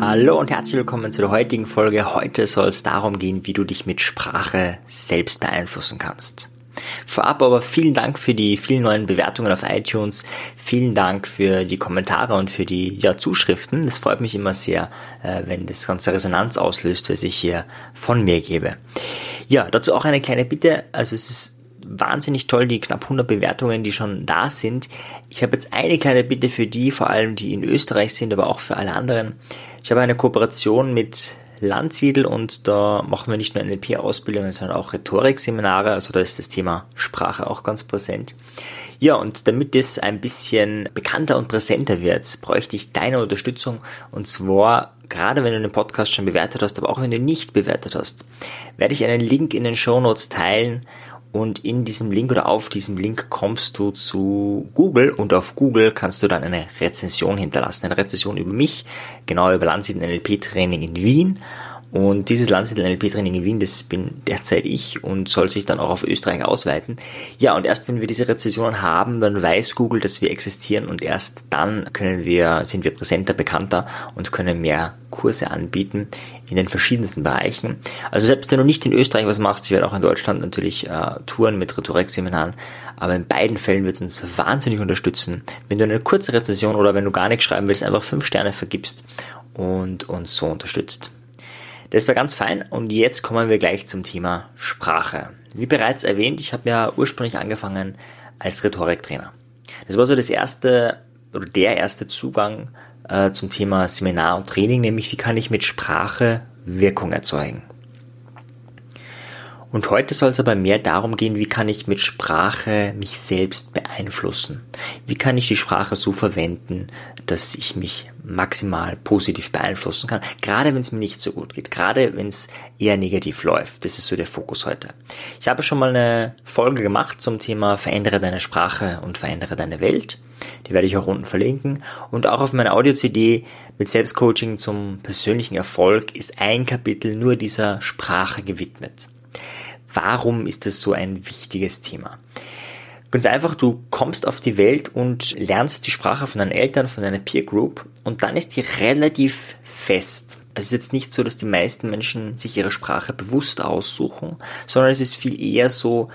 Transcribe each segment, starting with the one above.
Hallo und herzlich willkommen zu der heutigen Folge. Heute soll es darum gehen, wie du dich mit Sprache selbst beeinflussen kannst. Vorab aber vielen Dank für die vielen neuen Bewertungen auf iTunes. Vielen Dank für die Kommentare und für die ja, Zuschriften. Das freut mich immer sehr, äh, wenn das ganze Resonanz auslöst, was ich hier von mir gebe. Ja, dazu auch eine kleine Bitte. Also es ist wahnsinnig toll, die knapp 100 Bewertungen, die schon da sind. Ich habe jetzt eine kleine Bitte für die, vor allem die in Österreich sind, aber auch für alle anderen. Ich habe eine Kooperation mit Landsiedel und da machen wir nicht nur NLP-Ausbildungen, sondern auch Rhetorikseminare, also da ist das Thema Sprache auch ganz präsent. Ja, und damit das ein bisschen bekannter und präsenter wird, bräuchte ich deine Unterstützung und zwar gerade wenn du den Podcast schon bewertet hast, aber auch wenn du nicht bewertet hast, werde ich einen Link in den Show Notes teilen und in diesem Link oder auf diesem Link kommst du zu Google und auf Google kannst du dann eine Rezension hinterlassen. Eine Rezension über mich, genau über Landsiedel NLP Training in Wien. Und dieses Landsiedel NLP Training in Wien, das bin derzeit ich und soll sich dann auch auf Österreich ausweiten. Ja, und erst wenn wir diese Rezessionen haben, dann weiß Google, dass wir existieren und erst dann können wir, sind wir präsenter, bekannter und können mehr Kurse anbieten in den verschiedensten Bereichen. Also selbst wenn du nicht in Österreich was machst, ich werde auch in Deutschland natürlich äh, Touren mit Rhetorikseminaren, aber in beiden Fällen wird es uns wahnsinnig unterstützen, wenn du eine kurze Rezession oder wenn du gar nichts schreiben willst, einfach fünf Sterne vergibst und uns so unterstützt. Das wäre ganz fein und jetzt kommen wir gleich zum Thema Sprache. Wie bereits erwähnt, ich habe ja ursprünglich angefangen als Rhetoriktrainer. Das war so das erste oder der erste Zugang äh, zum Thema Seminar und Training, nämlich wie kann ich mit Sprache Wirkung erzeugen. Und heute soll es aber mehr darum gehen, wie kann ich mit Sprache mich selbst beeinflussen? Wie kann ich die Sprache so verwenden, dass ich mich maximal positiv beeinflussen kann, gerade wenn es mir nicht so gut geht, gerade wenn es eher negativ läuft. Das ist so der Fokus heute. Ich habe schon mal eine Folge gemacht zum Thema Verändere deine Sprache und verändere deine Welt. Die werde ich auch unten verlinken. Und auch auf meiner Audio-CD mit Selbstcoaching zum persönlichen Erfolg ist ein Kapitel nur dieser Sprache gewidmet. Warum ist das so ein wichtiges Thema? Ganz einfach, du kommst auf die Welt und lernst die Sprache von deinen Eltern, von deiner Peer Group und dann ist die relativ fest. Es ist jetzt nicht so, dass die meisten Menschen sich ihre Sprache bewusst aussuchen, sondern es ist viel eher so,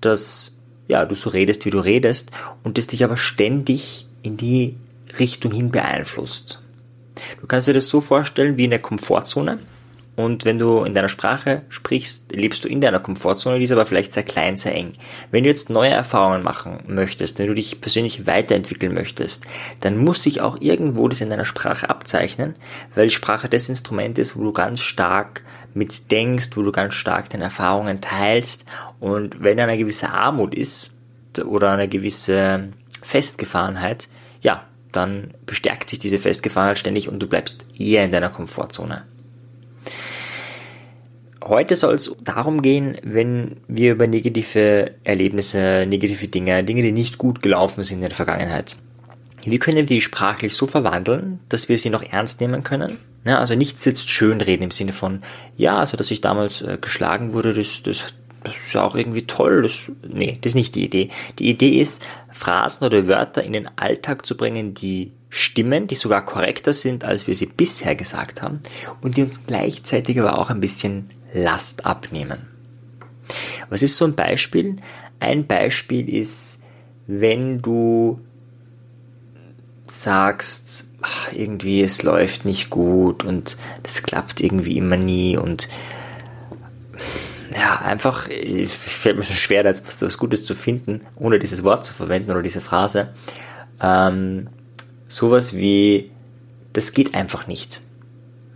dass ja, du so redest, wie du redest und das dich aber ständig in die Richtung hin beeinflusst. Du kannst dir das so vorstellen wie in der Komfortzone. Und wenn du in deiner Sprache sprichst, lebst du in deiner Komfortzone, die ist aber vielleicht sehr klein, sehr eng. Wenn du jetzt neue Erfahrungen machen möchtest, wenn du dich persönlich weiterentwickeln möchtest, dann muss sich auch irgendwo das in deiner Sprache abzeichnen, weil die Sprache das Instrument ist, wo du ganz stark mit denkst, wo du ganz stark deine Erfahrungen teilst. Und wenn da eine gewisse Armut ist oder eine gewisse Festgefahrenheit, ja, dann bestärkt sich diese Festgefahrenheit ständig und du bleibst eher in deiner Komfortzone. Heute soll es darum gehen, wenn wir über negative Erlebnisse, negative Dinge, Dinge, die nicht gut gelaufen sind in der Vergangenheit. Wie können wir die sprachlich so verwandeln, dass wir sie noch ernst nehmen können? Ja, also nicht sitzt schön reden im Sinne von, ja, also dass ich damals äh, geschlagen wurde, das, das, das ist ja auch irgendwie toll. Das, nee, das ist nicht die Idee. Die Idee ist, Phrasen oder Wörter in den Alltag zu bringen, die stimmen, die sogar korrekter sind, als wir sie bisher gesagt haben und die uns gleichzeitig aber auch ein bisschen Last abnehmen. Was ist so ein Beispiel? Ein Beispiel ist, wenn du sagst, ach, irgendwie es läuft nicht gut und das klappt irgendwie immer nie und ja, einfach, es fällt mir so schwer, da was, was Gutes zu finden, ohne dieses Wort zu verwenden oder diese Phrase. Ähm, sowas wie, das geht einfach nicht.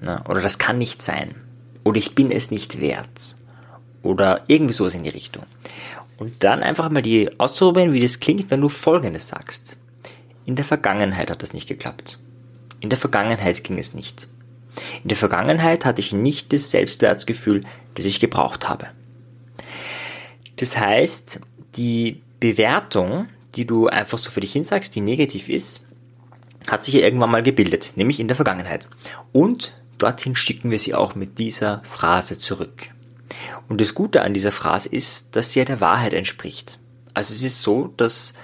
Na, oder das kann nicht sein oder ich bin es nicht wert oder irgendwie sowas in die Richtung. Und dann einfach mal die auszuprobieren, wie das klingt, wenn du Folgendes sagst. In der Vergangenheit hat das nicht geklappt. In der Vergangenheit ging es nicht. In der Vergangenheit hatte ich nicht das Selbstwertgefühl, das ich gebraucht habe. Das heißt, die Bewertung, die du einfach so für dich hinsagst, die negativ ist, hat sich ja irgendwann mal gebildet, nämlich in der Vergangenheit. Und dorthin schicken wir sie auch mit dieser Phrase zurück. Und das Gute an dieser Phrase ist, dass sie ja der Wahrheit entspricht. Also es ist so, dass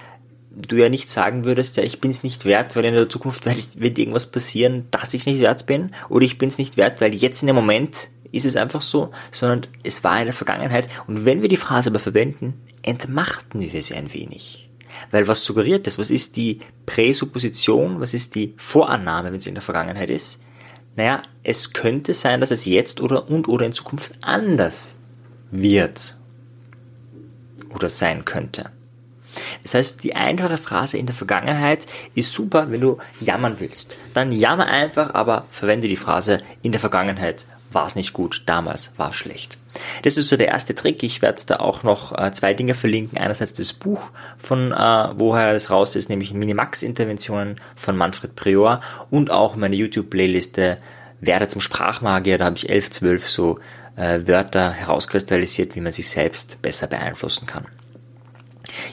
du ja nicht sagen würdest, ja, ich bin es nicht wert, weil in der Zukunft wird irgendwas passieren, dass ich es nicht wert bin, oder ich bin es nicht wert, weil jetzt in dem Moment ist es einfach so, sondern es war in der Vergangenheit. Und wenn wir die Phrase aber verwenden, entmachten wir sie ein wenig. Weil was suggeriert das? Was ist die Präsupposition? Was ist die Vorannahme, wenn es in der Vergangenheit ist? Naja, es könnte sein, dass es jetzt oder und oder in Zukunft anders wird oder sein könnte. Das heißt, die einfache Phrase in der Vergangenheit ist super, wenn du jammern willst. Dann jammer einfach, aber verwende die Phrase in der Vergangenheit war es nicht gut, damals war es schlecht. Das ist so der erste Trick. Ich werde da auch noch äh, zwei Dinge verlinken. Einerseits das Buch, von äh, woher es raus ist, nämlich Minimax-Interventionen von Manfred Prior und auch meine YouTube-Playliste Werde zum Sprachmagier. Da habe ich elf, zwölf so äh, Wörter herauskristallisiert, wie man sich selbst besser beeinflussen kann.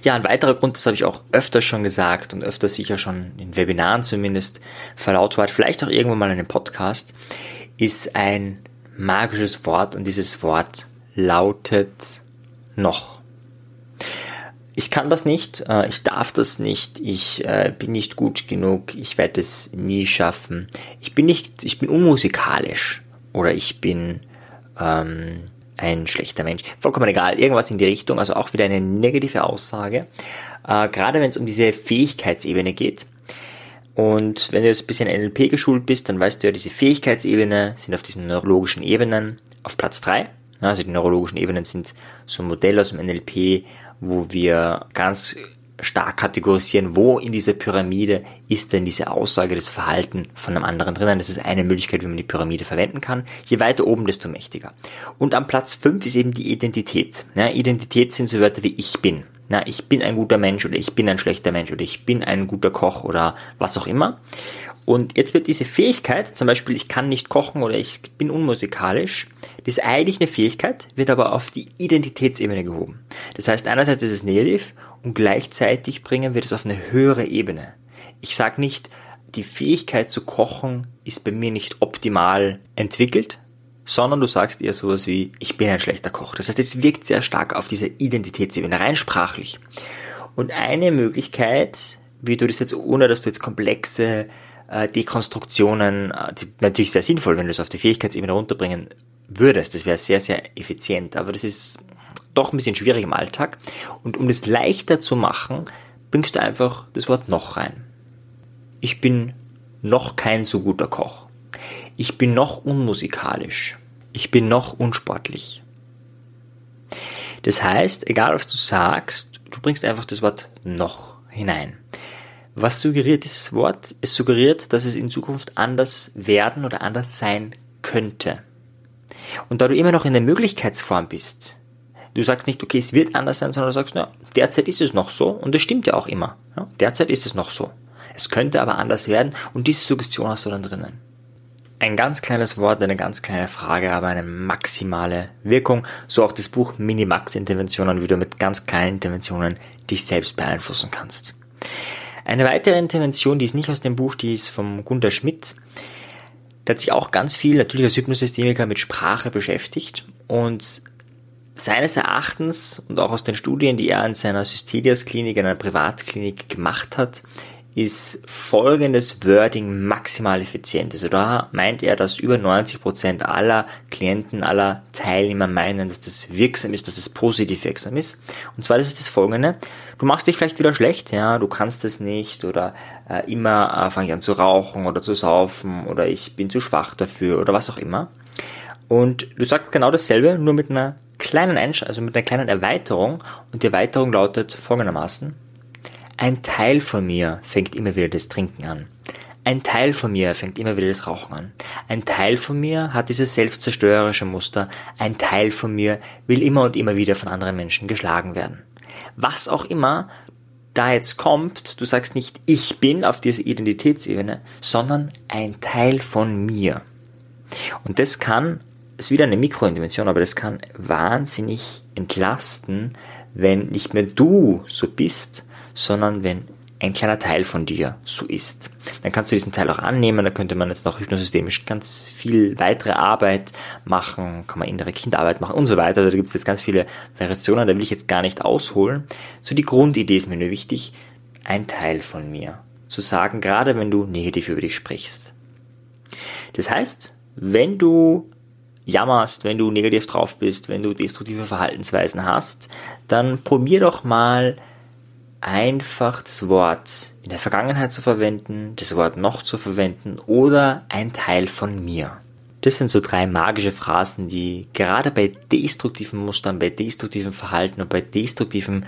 Ja, ein weiterer Grund, das habe ich auch öfter schon gesagt und öfter sicher schon in Webinaren zumindest verlautbart, vielleicht auch irgendwann mal in einem Podcast, ist ein magisches Wort und dieses Wort lautet noch. Ich kann das nicht, äh, ich darf das nicht, ich äh, bin nicht gut genug, ich werde es nie schaffen. Ich bin nicht, ich bin unmusikalisch oder ich bin ähm, ein schlechter Mensch. Vollkommen egal, irgendwas in die Richtung, also auch wieder eine negative Aussage. Äh, gerade wenn es um diese Fähigkeitsebene geht. Und wenn du jetzt ein bisschen NLP geschult bist, dann weißt du ja, diese Fähigkeitsebene sind auf diesen neurologischen Ebenen auf Platz 3. Also die neurologischen Ebenen sind so ein Modell aus dem NLP, wo wir ganz stark kategorisieren, wo in dieser Pyramide ist denn diese Aussage, das Verhalten von einem anderen drinnen. Das ist eine Möglichkeit, wie man die Pyramide verwenden kann. Je weiter oben, desto mächtiger. Und am Platz 5 ist eben die Identität. Ja, Identität sind so Wörter wie ich bin. Na, ich bin ein guter Mensch oder ich bin ein schlechter Mensch oder ich bin ein guter Koch oder was auch immer. Und jetzt wird diese Fähigkeit, zum Beispiel ich kann nicht kochen oder ich bin unmusikalisch, das ist eigentlich eine Fähigkeit, wird aber auf die Identitätsebene gehoben. Das heißt, einerseits ist es negativ und gleichzeitig bringen wir das auf eine höhere Ebene. Ich sage nicht, die Fähigkeit zu kochen ist bei mir nicht optimal entwickelt, sondern du sagst eher sowas wie, ich bin ein schlechter Koch. Das heißt, es wirkt sehr stark auf diese Identitätsebene, rein sprachlich. Und eine Möglichkeit, wie du das jetzt, ohne dass du jetzt komplexe äh, Dekonstruktionen, äh, natürlich sehr sinnvoll, wenn du es auf die Fähigkeitsebene runterbringen würdest. Das wäre sehr, sehr effizient, aber das ist doch ein bisschen schwierig im Alltag. Und um das leichter zu machen, bringst du einfach das Wort noch rein. Ich bin noch kein so guter Koch. Ich bin noch unmusikalisch. Ich bin noch unsportlich. Das heißt, egal was du sagst, du bringst einfach das Wort noch hinein. Was suggeriert dieses Wort? Es suggeriert, dass es in Zukunft anders werden oder anders sein könnte. Und da du immer noch in der Möglichkeitsform bist, du sagst nicht, okay, es wird anders sein, sondern du sagst, na, derzeit ist es noch so und das stimmt ja auch immer. Ja, derzeit ist es noch so. Es könnte aber anders werden und diese Suggestion hast du dann drinnen. Ein ganz kleines Wort, eine ganz kleine Frage, aber eine maximale Wirkung. So auch das Buch Minimax-Interventionen, wie du mit ganz kleinen Interventionen dich selbst beeinflussen kannst. Eine weitere Intervention, die ist nicht aus dem Buch, die ist vom Gunter Schmidt. Der hat sich auch ganz viel, natürlich als Hypnosystemiker, mit Sprache beschäftigt und seines Erachtens und auch aus den Studien, die er in seiner Systelias Klinik, in einer Privatklinik gemacht hat, ist folgendes Wording maximal effizient. Also da meint er, dass über 90 Prozent aller Klienten, aller Teilnehmer meinen, dass das wirksam ist, dass es positiv wirksam ist. Und zwar das ist das folgende. Du machst dich vielleicht wieder schlecht, ja, du kannst es nicht oder äh, immer äh, fange ich an zu rauchen oder zu saufen oder ich bin zu schwach dafür oder was auch immer. Und du sagst genau dasselbe, nur mit einer kleinen Einsch also mit einer kleinen Erweiterung und die Erweiterung lautet folgendermaßen ein Teil von mir fängt immer wieder das Trinken an. Ein Teil von mir fängt immer wieder das Rauchen an. Ein Teil von mir hat dieses selbstzerstörerische Muster. Ein Teil von mir will immer und immer wieder von anderen Menschen geschlagen werden. Was auch immer da jetzt kommt, du sagst nicht ich bin auf dieser Identitätsebene, sondern ein Teil von mir. Und das kann, ist wieder eine Mikroindimension, aber das kann wahnsinnig entlasten, wenn nicht mehr du so bist, sondern wenn ein kleiner Teil von dir so ist. Dann kannst du diesen Teil auch annehmen, da könnte man jetzt noch hypnosystemisch ganz viel weitere Arbeit machen, kann man innere Kindarbeit machen und so weiter. Also da gibt es jetzt ganz viele Variationen, da will ich jetzt gar nicht ausholen. So die Grundidee ist mir nur wichtig. ein Teil von mir. Zu sagen, gerade wenn du negativ über dich sprichst. Das heißt, wenn du jammerst, wenn du negativ drauf bist, wenn du destruktive Verhaltensweisen hast, dann probier doch mal einfach das Wort in der Vergangenheit zu verwenden, das Wort noch zu verwenden oder ein Teil von mir. Das sind so drei magische Phrasen, die gerade bei destruktiven Mustern, bei destruktiven Verhalten und bei destruktiven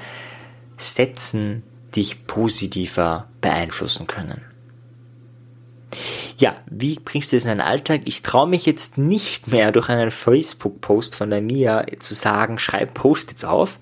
Sätzen dich positiver beeinflussen können. Ja, wie bringst du das in den Alltag? Ich traue mich jetzt nicht mehr durch einen Facebook-Post von der Mia zu sagen, schreib Post-its auf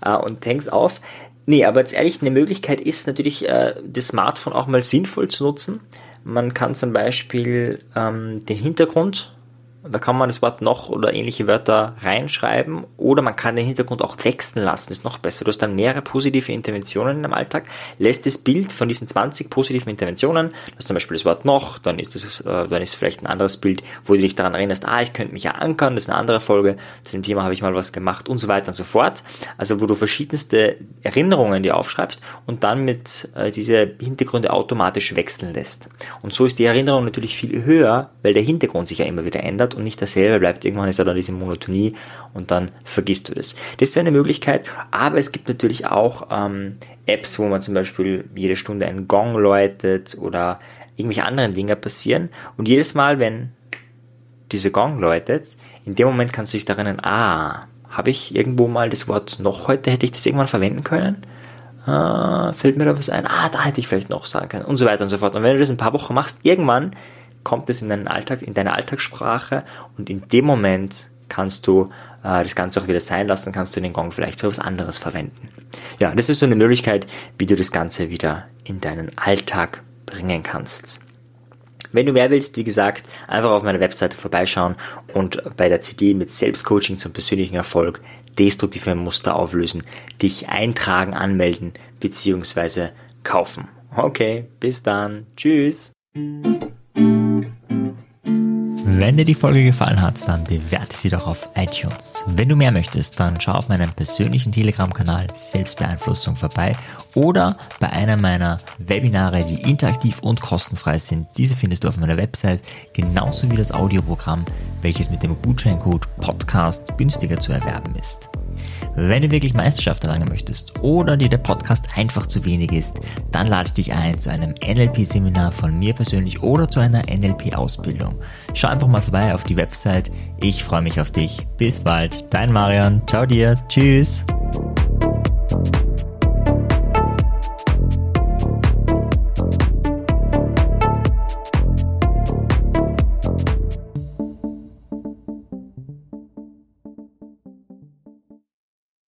äh, und häng's auf. Nee, aber jetzt ehrlich, eine Möglichkeit ist natürlich, äh, das Smartphone auch mal sinnvoll zu nutzen. Man kann zum Beispiel ähm, den Hintergrund da kann man das Wort noch oder ähnliche Wörter reinschreiben oder man kann den Hintergrund auch wechseln lassen. Das ist noch besser. Du hast dann mehrere positive Interventionen in deinem Alltag, lässt das Bild von diesen 20 positiven Interventionen, das ist zum Beispiel das Wort noch, dann ist es, äh, dann vielleicht ein anderes Bild, wo du dich daran erinnerst, ah, ich könnte mich ja ankern, das ist eine andere Folge, zu dem Thema habe ich mal was gemacht und so weiter und so fort. Also wo du verschiedenste Erinnerungen dir aufschreibst und dann mit äh, diese Hintergründe automatisch wechseln lässt. Und so ist die Erinnerung natürlich viel höher, weil der Hintergrund sich ja immer wieder ändert bleibt und nicht dasselbe bleibt. Irgendwann ist ja dann diese Monotonie und dann vergisst du das. Das wäre eine Möglichkeit, aber es gibt natürlich auch ähm, Apps, wo man zum Beispiel jede Stunde einen Gong läutet oder irgendwelche anderen Dinge passieren und jedes Mal, wenn diese Gong läutet, in dem Moment kannst du dich daran erinnern, ah, habe ich irgendwo mal das Wort noch heute, hätte ich das irgendwann verwenden können? Ah, fällt mir da was ein? Ah, da hätte ich vielleicht noch sagen können und so weiter und so fort. Und wenn du das ein paar Wochen machst, irgendwann kommt es in deinen Alltag, in deine Alltagssprache und in dem Moment kannst du äh, das Ganze auch wieder sein lassen, kannst du den Gong vielleicht für was anderes verwenden. Ja, das ist so eine Möglichkeit, wie du das Ganze wieder in deinen Alltag bringen kannst. Wenn du mehr willst, wie gesagt, einfach auf meiner Webseite vorbeischauen und bei der CD mit Selbstcoaching zum persönlichen Erfolg destruktive Muster auflösen, dich eintragen, anmelden bzw. kaufen. Okay, bis dann. Tschüss. Wenn dir die Folge gefallen hat, dann bewerte sie doch auf iTunes. Wenn du mehr möchtest, dann schau auf meinem persönlichen Telegram-Kanal Selbstbeeinflussung vorbei oder bei einer meiner Webinare, die interaktiv und kostenfrei sind. Diese findest du auf meiner Website, genauso wie das Audioprogramm, welches mit dem Gutscheincode Podcast günstiger zu erwerben ist. Wenn du wirklich Meisterschaft erlangen möchtest oder dir der Podcast einfach zu wenig ist, dann lade ich dich ein zu einem NLP-Seminar von mir persönlich oder zu einer NLP-Ausbildung. Schau einfach mal vorbei auf die Website. Ich freue mich auf dich. Bis bald. Dein Marian. Ciao dir. Tschüss.